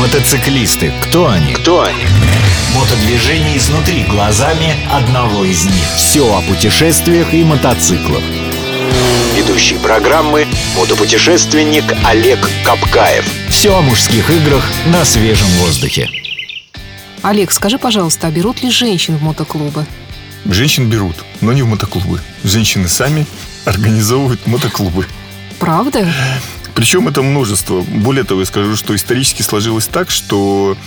Мотоциклисты. Кто они? Кто они? Мотодвижение изнутри глазами одного из них. Все о путешествиях и мотоциклах. Ведущий программы – мотопутешественник Олег Капкаев. Все о мужских играх на свежем воздухе. Олег, скажи, пожалуйста, а берут ли женщин в мотоклубы? Женщин берут, но не в мотоклубы. Женщины сами организовывают мотоклубы. Правда? Причем это множество. Более того, я скажу, что исторически сложилось так, что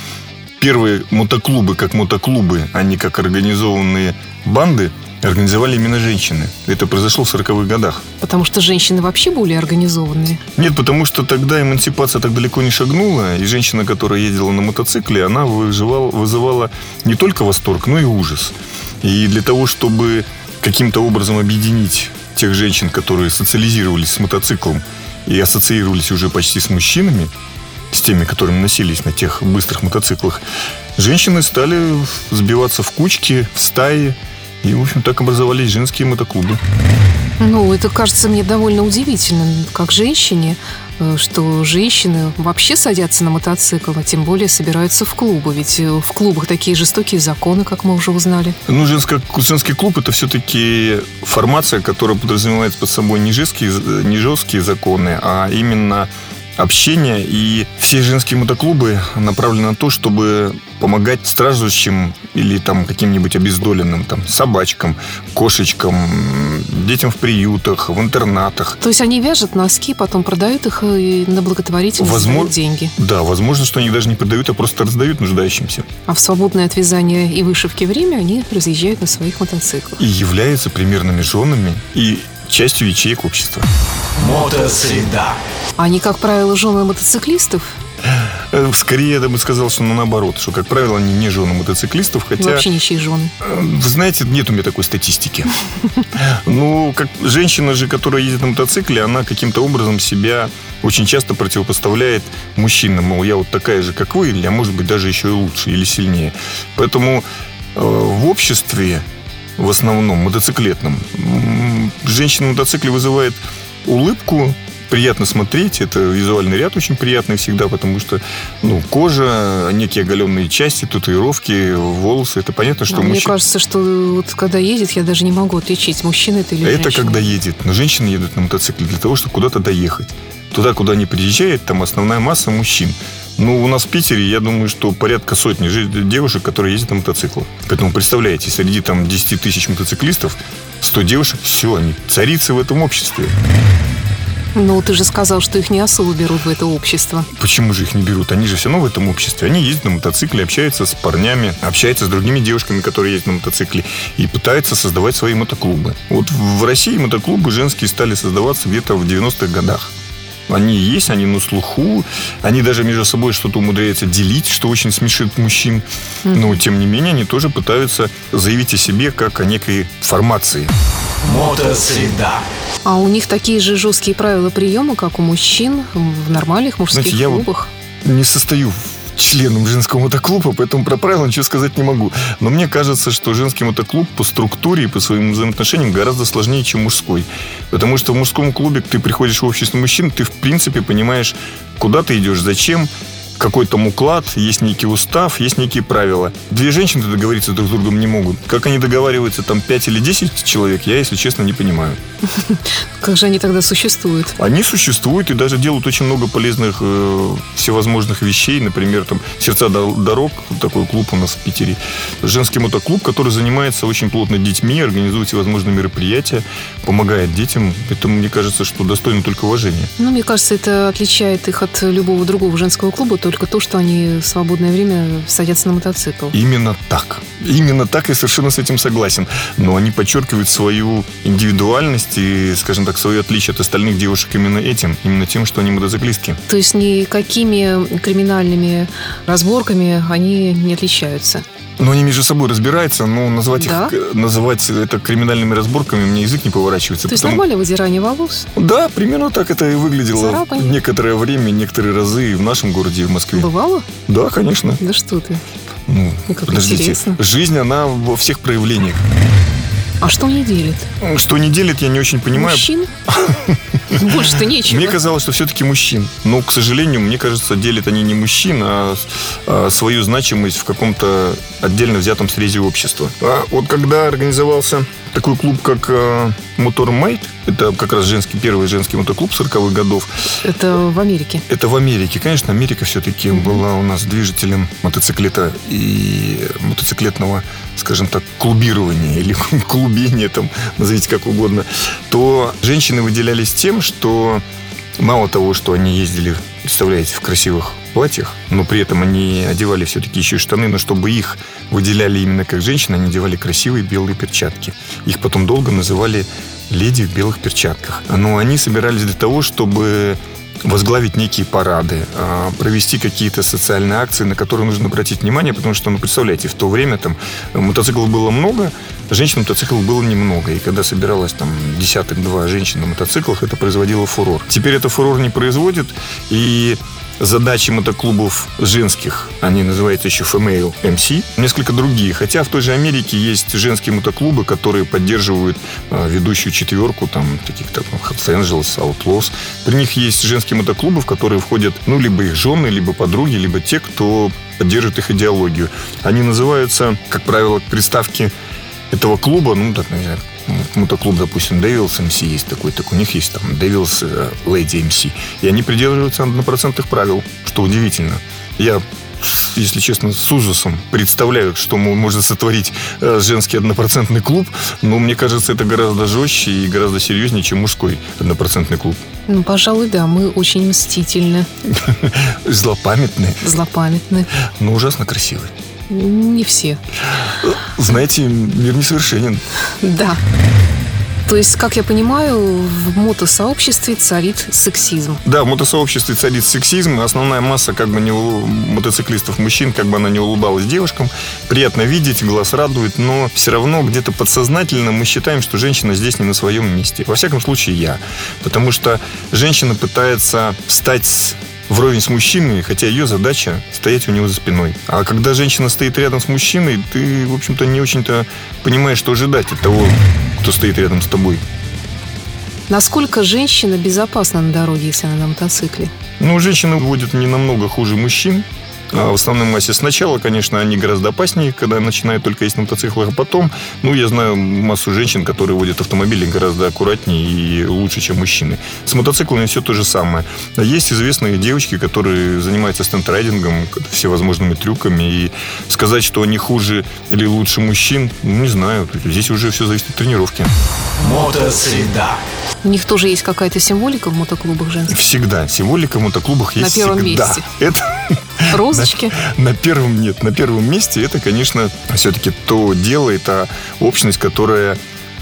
первые мотоклубы как мотоклубы, а не как организованные банды, организовали именно женщины. Это произошло в 40-х годах. Потому что женщины вообще более организованные? Нет, потому что тогда эмансипация так далеко не шагнула, и женщина, которая ездила на мотоцикле, она вызывала, вызывала не только восторг, но и ужас. И для того, чтобы каким-то образом объединить тех женщин, которые социализировались с мотоциклом и ассоциировались уже почти с мужчинами, с теми, которыми носились на тех быстрых мотоциклах, женщины стали сбиваться в кучки, в стаи, и, в общем, так образовались женские мотоклубы. Ну, это кажется мне довольно удивительным, как женщине, э, что женщины вообще садятся на мотоцикл, а тем более собираются в клубы. Ведь э, в клубах такие жестокие законы, как мы уже узнали. Ну, женский, женский клуб это все-таки формация, которая подразумевает под собой не жесткие, не жесткие законы, а именно общение. И все женские мотоклубы направлены на то, чтобы помогать страждущим или там каким-нибудь обездоленным, там, собачкам, кошечкам, детям в приютах, в интернатах. То есть они вяжут носки, потом продают их и на благотворительность Возможно, деньги. Да, возможно, что они даже не продают, а просто раздают нуждающимся. А в свободное от вязания и вышивки время они разъезжают на своих мотоциклах. И являются примерными женами и частью ячеек общества. Мотосреда. Они, как правило, жены мотоциклистов? Э, скорее, я бы сказал, что ну, наоборот, что, как правило, они не жены мотоциклистов, хотя... Вообще ничьи жены. Э, вы знаете, нет у меня такой статистики. Ну, как женщина же, которая ездит на мотоцикле, она каким-то образом себя очень часто противопоставляет мужчинам. Мол, я вот такая же, как вы, или, а может быть, даже еще и лучше, или сильнее. Поэтому э, в обществе, в основном мотоциклетном, женщина на мотоцикле вызывает улыбку, приятно смотреть. Это визуальный ряд очень приятный всегда, потому что ну, кожа, некие оголенные части, татуировки, волосы. Это понятно, что а мужчина... Мне кажется, что вот когда едет, я даже не могу отличить, мужчина это или Это женщина. когда едет. Но женщины едут на мотоцикле для того, чтобы куда-то доехать. Туда, куда они приезжают, там основная масса мужчин. Ну, у нас в Питере, я думаю, что порядка сотни девушек, которые ездят на мотоциклах. Поэтому представляете, среди там 10 тысяч мотоциклистов 100 девушек, все, они царицы в этом обществе. Ну, ты же сказал, что их не особо берут в это общество. Почему же их не берут? Они же все равно в этом обществе. Они ездят на мотоцикле, общаются с парнями, общаются с другими девушками, которые ездят на мотоцикле, и пытаются создавать свои мотоклубы. Вот в России мотоклубы женские стали создаваться где-то в 90-х годах. Они есть, они на слуху, они даже между собой что-то умудряются делить, что очень смешит мужчин. Но, тем не менее, они тоже пытаются заявить о себе как о некой формации. Мотосреда. А у них такие же жесткие правила приема, как у мужчин в нормальных мужских Знаете, я клубах? Вот не состою членом женского мотоклуба, поэтому про правила ничего сказать не могу. Но мне кажется, что женский мотоклуб по структуре и по своим взаимоотношениям гораздо сложнее, чем мужской. Потому что в мужском клубе ты приходишь в общество мужчин, ты в принципе понимаешь, куда ты идешь, зачем, какой там уклад, есть некий устав, есть некие правила. Две женщины договориться друг с другом не могут. Как они договариваются, там 5 или 10 человек, я, если честно, не понимаю. Как же они тогда существуют? Они существуют и даже делают очень много полезных э, всевозможных вещей. Например, там «Сердца дорог», такой клуб у нас в Питере. Женский мотоклуб, который занимается очень плотно детьми, организует всевозможные мероприятия, помогает детям. Это, мне кажется, что достойно только уважения. Ну, мне кажется, это отличает их от любого другого женского клуба, только то, что они в свободное время садятся на мотоцикл. Именно так. Именно так я совершенно с этим согласен. Но они подчеркивают свою индивидуальность и, скажем так, свое отличие от остальных девушек именно этим, именно тем, что они мотоциклистки. То есть никакими криминальными разборками они не отличаются? Но они между собой разбираются, но назвать, да? их, называть это криминальными разборками мне язык не поворачивается. То есть потому... нормальное выдирание волос? Да, примерно так это и выглядело Царапание? некоторое время, некоторые разы и в нашем городе, и в Москве. Бывало? Да, конечно. Да что ты. Ну, как подождите, интересно. жизнь, она во всех проявлениях. А что не делит? Что не делит, я не очень понимаю. Мужчин? Больше-то нечего. Мне казалось, что все-таки мужчин. Но, к сожалению, мне кажется, делят они не мужчин, а, а свою значимость в каком-то отдельно взятом срезе общества. А вот когда организовался такой клуб, как э, Мотор Майт. Это как раз женский, первый женский мотоклуб 40-х годов. Это в Америке? Это в Америке. Конечно, Америка все-таки mm-hmm. была у нас движителем мотоциклета и мотоциклетного, скажем так, клубирования или клубения, там, назовите как угодно. То женщины выделялись тем, что мало того, что они ездили, представляете, в красивых платьях, но при этом они одевали все-таки еще и штаны, но чтобы их выделяли именно как женщины, они одевали красивые белые перчатки. Их потом долго называли леди в белых перчатках. Но они собирались для того, чтобы возглавить некие парады, а, провести какие-то социальные акции, на которые нужно обратить внимание, потому что, ну, представляете, в то время там мотоциклов было много, женщин мотоциклов было немного. И когда собиралось там десяток-два женщин на мотоциклах, это производило фурор. Теперь это фурор не производит, и задачи мотоклубов женских, они называются еще Female MC, несколько другие. Хотя в той же Америке есть женские мотоклубы, которые поддерживают э, ведущую четверку, там, таких как Hells Angels, Outlaws. При них есть женские мотоклубы, в которые входят, ну, либо их жены, либо подруги, либо те, кто поддерживает их идеологию. Они называются, как правило, приставки этого клуба, ну, так, наверное, мотоклуб, допустим, Devils MC есть такой, так у них есть там Devils э, Lady MC. И они придерживаются однопроцентных правил, что удивительно. Я если честно, с ужасом представляю, что может сотворить э, женский однопроцентный клуб, но мне кажется, это гораздо жестче и гораздо серьезнее, чем мужской однопроцентный клуб. Ну, пожалуй, да, мы очень мстительны. Злопамятны. Злопамятны. Но ужасно красивые. Не все. Знаете, мир несовершенен. Да. То есть, как я понимаю, в мотосообществе царит сексизм. Да, в мотосообществе царит сексизм. Основная масса как бы не мотоциклистов мужчин, как бы она не улыбалась девушкам. Приятно видеть, глаз радует, но все равно где-то подсознательно мы считаем, что женщина здесь не на своем месте. Во всяком случае, я. Потому что женщина пытается стать вровень с мужчиной, хотя ее задача стоять у него за спиной. А когда женщина стоит рядом с мужчиной, ты, в общем-то, не очень-то понимаешь, что ожидать от того, кто стоит рядом с тобой. Насколько женщина безопасна на дороге, если она на мотоцикле? Ну, женщины водят не намного хуже мужчин. А в основной массе сначала, конечно, они гораздо опаснее, когда начинают только ездить на мотоциклах, а потом, ну, я знаю массу женщин, которые водят автомобили гораздо аккуратнее и лучше, чем мужчины. С мотоциклами все то же самое. Есть известные девочки, которые занимаются стендрайдингом, всевозможными трюками, и сказать, что они хуже или лучше мужчин, ну, не знаю. Здесь уже все зависит от тренировки. Мотосреда. У них тоже есть какая-то символика в мотоклубах женских? Всегда. Символика в мотоклубах есть На первом всегда. месте. Это Розочки? На, на первом нет. На первом месте это, конечно, все-таки то дело, это общность, которая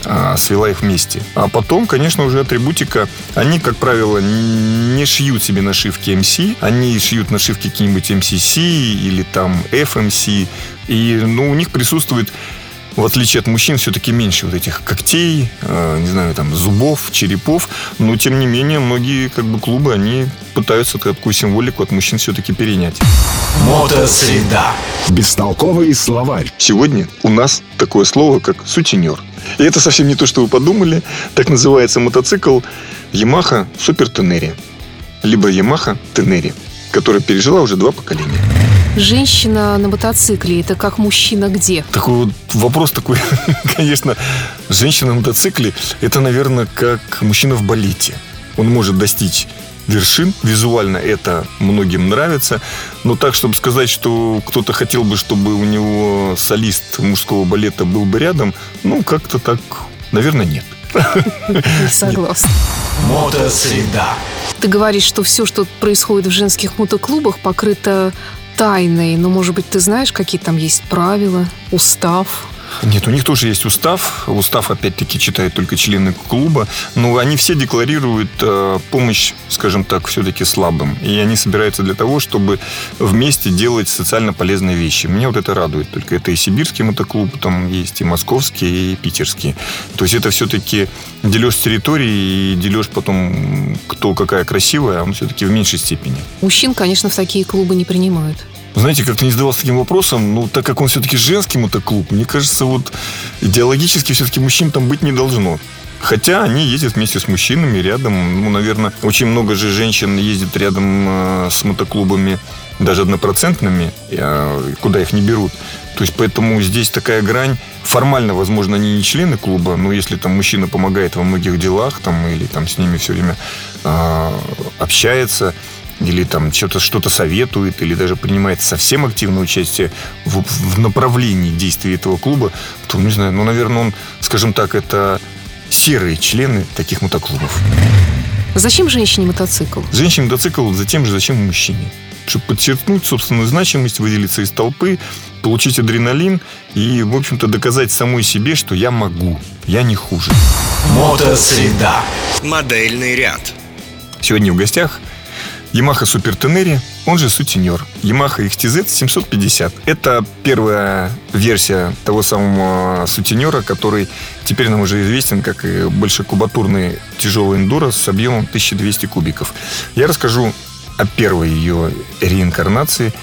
а, свела их вместе. А потом, конечно, уже атрибутика. Они, как правило, не шьют себе нашивки MC, они шьют нашивки какие-нибудь MCC или там FMC. И ну, у них присутствует в отличие от мужчин, все-таки меньше вот этих когтей, э, не знаю, там, зубов, черепов. Но, тем не менее, многие как бы клубы, они пытаются такую символику от мужчин все-таки перенять. Мотосреда. Бестолковый словарь. Сегодня у нас такое слово, как сутенер. И это совсем не то, что вы подумали. Так называется мотоцикл Yamaha Super Tenere. Либо Yamaha Tenere, которая пережила уже два поколения. Женщина на мотоцикле – это как мужчина где? Такой вот вопрос такой, конечно, женщина на мотоцикле – это, наверное, как мужчина в балете. Он может достичь вершин. Визуально это многим нравится. Но так, чтобы сказать, что кто-то хотел бы, чтобы у него солист мужского балета был бы рядом, ну, как-то так, наверное, нет. Согласна. Мотосреда. Ты говоришь, что все, что происходит в женских мотоклубах, покрыто тайной. Но, может быть, ты знаешь, какие там есть правила, устав? Нет, у них тоже есть устав. Устав, опять-таки, читают только члены клуба. Но они все декларируют э, помощь, скажем так, все-таки слабым. И они собираются для того, чтобы вместе делать социально полезные вещи. Меня вот это радует. Только это и сибирский мотоклуб, там есть и московский, и питерский. То есть это все-таки дележ территории и дележ потом, кто какая красивая, он все-таки в меньшей степени. Мужчин, конечно, в такие клубы не принимают. Знаете, как-то не задавался таким вопросом, ну, так как он все-таки женский мотоклуб, мне кажется, вот идеологически все-таки мужчин там быть не должно. Хотя они ездят вместе с мужчинами рядом. Ну, наверное, очень много же женщин ездит рядом э, с мотоклубами, даже однопроцентными, э, куда их не берут. То есть, поэтому здесь такая грань. Формально, возможно, они не члены клуба, но если там мужчина помогает во многих делах, там, или там с ними все время э, общается, или там что-то что советует, или даже принимает совсем активное участие в, в направлении действий этого клуба, то, не знаю, ну, наверное, он, скажем так, это серые члены таких мотоклубов. Зачем женщине мотоцикл? Женщине мотоцикл за тем же, зачем и мужчине. Чтобы подчеркнуть собственную значимость, выделиться из толпы, получить адреналин и, в общем-то, доказать самой себе, что я могу, я не хуже. Мотосреда. Модельный ряд. Сегодня в гостях Yamaha Super Tenere, он же сутенер. Yamaha XTZ 750. Это первая версия того самого сутенера, который теперь нам уже известен как и большекубатурный тяжелый эндуро с объемом 1200 кубиков. Я расскажу о первой ее реинкарнации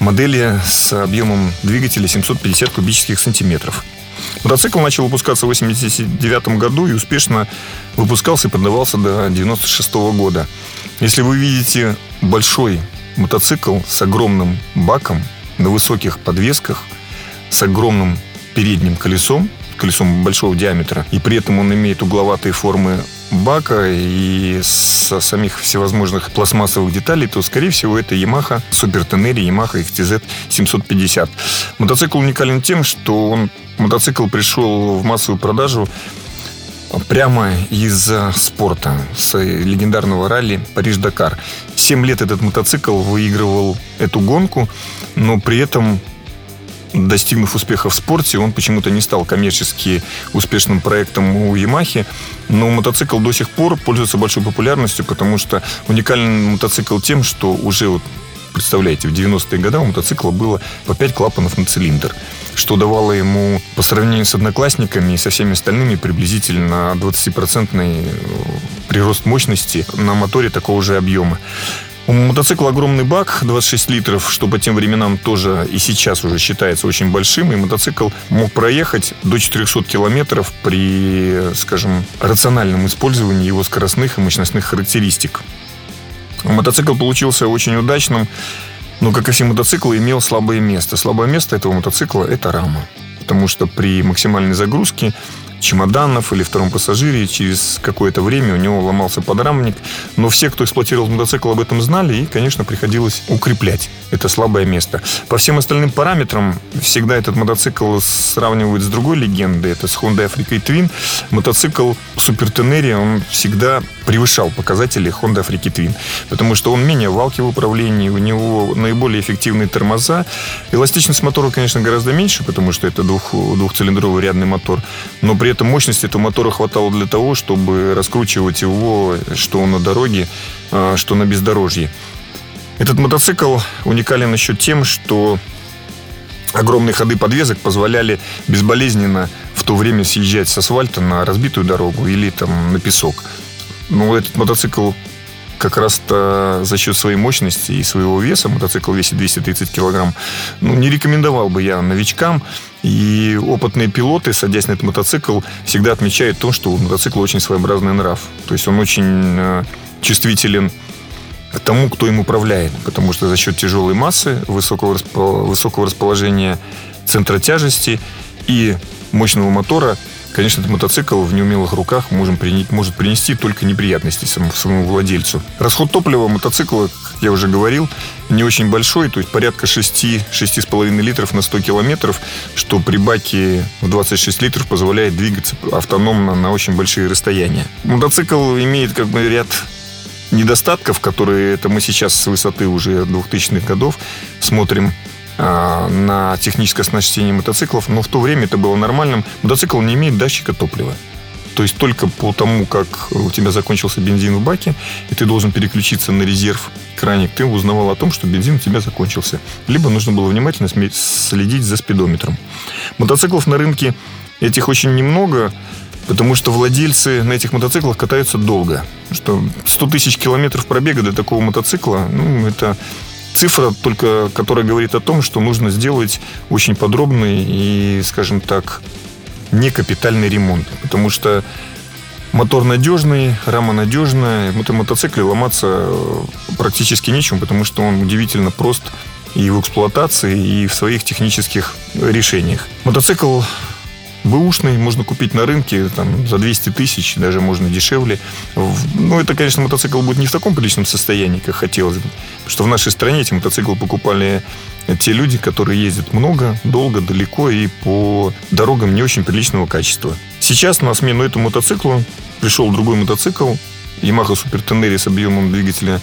модели с объемом двигателя 750 кубических сантиметров. Мотоцикл начал выпускаться в 1989 году и успешно выпускался и продавался до 1996 года. Если вы видите большой мотоцикл с огромным баком на высоких подвесках, с огромным передним колесом, колесом большого диаметра, и при этом он имеет угловатые формы бака и со самих всевозможных пластмассовых деталей, то, скорее всего, это Yamaha Super Tenere Yamaha XTZ 750. Мотоцикл уникален тем, что он мотоцикл пришел в массовую продажу прямо из спорта, с легендарного ралли Париж-Дакар. Семь лет этот мотоцикл выигрывал эту гонку, но при этом достигнув успеха в спорте, он почему-то не стал коммерчески успешным проектом у Ямахи. Но мотоцикл до сих пор пользуется большой популярностью, потому что уникальный мотоцикл тем, что уже вот представляете, в 90-е годы у мотоцикла было по 5 клапанов на цилиндр, что давало ему по сравнению с одноклассниками и со всеми остальными приблизительно 20% прирост мощности на моторе такого же объема. У мотоцикла огромный бак, 26 литров, что по тем временам тоже и сейчас уже считается очень большим. И мотоцикл мог проехать до 400 километров при, скажем, рациональном использовании его скоростных и мощностных характеристик. Мотоцикл получился очень удачным, но, как и все мотоциклы, имел слабое место. Слабое место этого мотоцикла – это рама. Потому что при максимальной загрузке чемоданов или втором пассажире. Через какое-то время у него ломался подрамник. Но все, кто эксплуатировал мотоцикл, об этом знали. И, конечно, приходилось укреплять это слабое место. По всем остальным параметрам всегда этот мотоцикл сравнивают с другой легендой. Это с Honda Africa Twin. Мотоцикл Super Tenere, он всегда превышал показатели Honda Africa Twin. Потому что он менее валки в управлении, у него наиболее эффективные тормоза. Эластичность мотора, конечно, гораздо меньше, потому что это двух, двухцилиндровый рядный мотор. Но при этом мощности этого мотора хватало для того, чтобы раскручивать его, что на дороге, а, что на бездорожье. Этот мотоцикл уникален еще тем, что огромные ходы подвесок позволяли безболезненно в то время съезжать с асфальта на разбитую дорогу или там на песок. Но этот мотоцикл как раз-то за счет своей мощности и своего веса, мотоцикл весит 230 килограмм, ну, не рекомендовал бы я новичкам. И опытные пилоты, садясь на этот мотоцикл, всегда отмечают то, что у мотоцикла очень своеобразный нрав. То есть он очень э, чувствителен к тому, кто им управляет. Потому что за счет тяжелой массы, высокого, высокого расположения центра тяжести и мощного мотора – Конечно, этот мотоцикл в неумелых руках можем принять, может принести только неприятности самому, самому владельцу. Расход топлива мотоцикла, как я уже говорил, не очень большой, то есть порядка 6-6,5 литров на 100 километров, что при баке в 26 литров позволяет двигаться автономно на очень большие расстояния. Мотоцикл имеет как бы ряд недостатков, которые это мы сейчас с высоты уже 2000-х годов смотрим на техническое оснащение мотоциклов, но в то время это было нормальным. Мотоцикл не имеет датчика топлива. То есть только по тому, как у тебя закончился бензин в баке, и ты должен переключиться на резерв краник, ты узнавал о том, что бензин у тебя закончился. Либо нужно было внимательно следить за спидометром. Мотоциклов на рынке этих очень немного, потому что владельцы на этих мотоциклах катаются долго. Что 100 тысяч километров пробега до такого мотоцикла, ну, это цифра, только которая говорит о том, что нужно сделать очень подробный и, скажем так, не капитальный ремонт. Потому что Мотор надежный, рама надежная. В этом мотоцикле ломаться э, практически нечем, потому что он удивительно прост и в эксплуатации, и в своих технических решениях. Мотоцикл бэушный, можно купить на рынке там, за 200 тысяч, даже можно дешевле. Ну, это, конечно, мотоцикл будет не в таком приличном состоянии, как хотелось бы. Потому что в нашей стране эти мотоциклы покупали те люди, которые ездят много, долго, далеко и по дорогам не очень приличного качества. Сейчас на смену этому мотоциклу пришел другой мотоцикл, Yamaha Super Tenere с объемом двигателя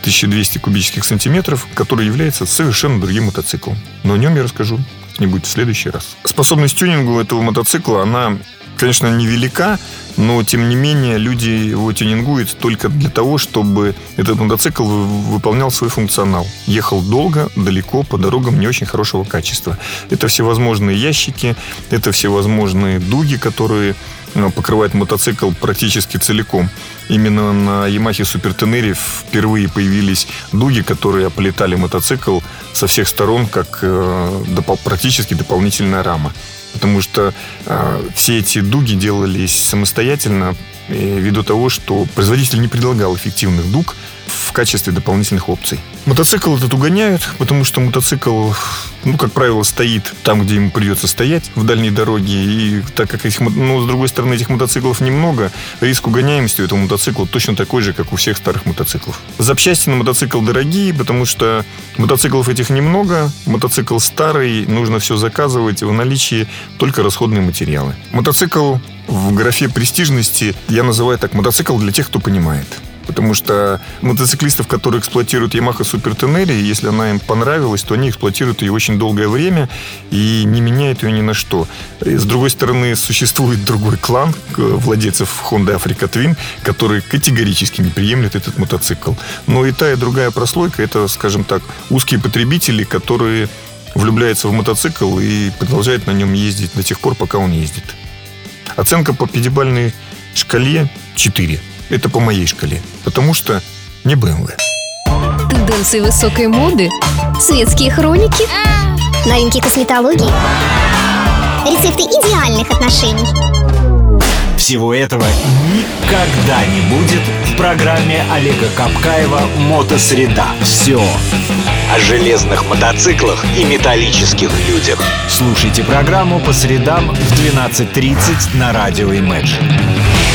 1200 кубических сантиметров, который является совершенно другим мотоциклом. Но о нем я расскажу как-нибудь в следующий раз. Способность тюнингу этого мотоцикла, она, конечно, невелика, но, тем не менее, люди его тюнингуют только для того, чтобы этот мотоцикл выполнял свой функционал. Ехал долго, далеко, по дорогам не очень хорошего качества. Это всевозможные ящики, это всевозможные дуги, которые э, покрывают мотоцикл практически целиком. Именно на Yamaha Super Tenere впервые появились дуги, которые оплетали мотоцикл со всех сторон, как э, практически дополнительная рама. Потому что э, все эти дуги делались самостоятельно ввиду того, что производитель не предлагал эффективных дуг в качестве дополнительных опций. Мотоцикл этот угоняют, потому что мотоцикл, ну, как правило, стоит там, где ему придется стоять, в дальней дороге. И так как этих, ну, с другой стороны, этих мотоциклов немного, риск угоняемости у этого мотоцикла точно такой же, как у всех старых мотоциклов. Запчасти на мотоцикл дорогие, потому что мотоциклов этих немного, мотоцикл старый, нужно все заказывать, в наличии только расходные материалы. Мотоцикл в графе престижности я называю так мотоцикл для тех, кто понимает. Потому что мотоциклистов, которые эксплуатируют Yamaha Super Tenere, если она им понравилась, то они эксплуатируют ее очень долгое время и не меняют ее ни на что. С другой стороны, существует другой клан владельцев Honda Africa Twin, который категорически не приемлет этот мотоцикл. Но и та, и другая прослойка, это, скажем так, узкие потребители, которые влюбляются в мотоцикл и продолжают на нем ездить до тех пор, пока он ездит. Оценка по пятибалльной шкале 4. Это по моей шкале. Потому что не BMW. Тенденции высокой моды, Светские хроники, новинки косметологии, рецепты идеальных отношений. Всего этого никогда не будет в программе Олега Капкаева «Мотосреда». Все о железных мотоциклах и металлических людях. Слушайте программу по средам в 12.30 на радио Imagine.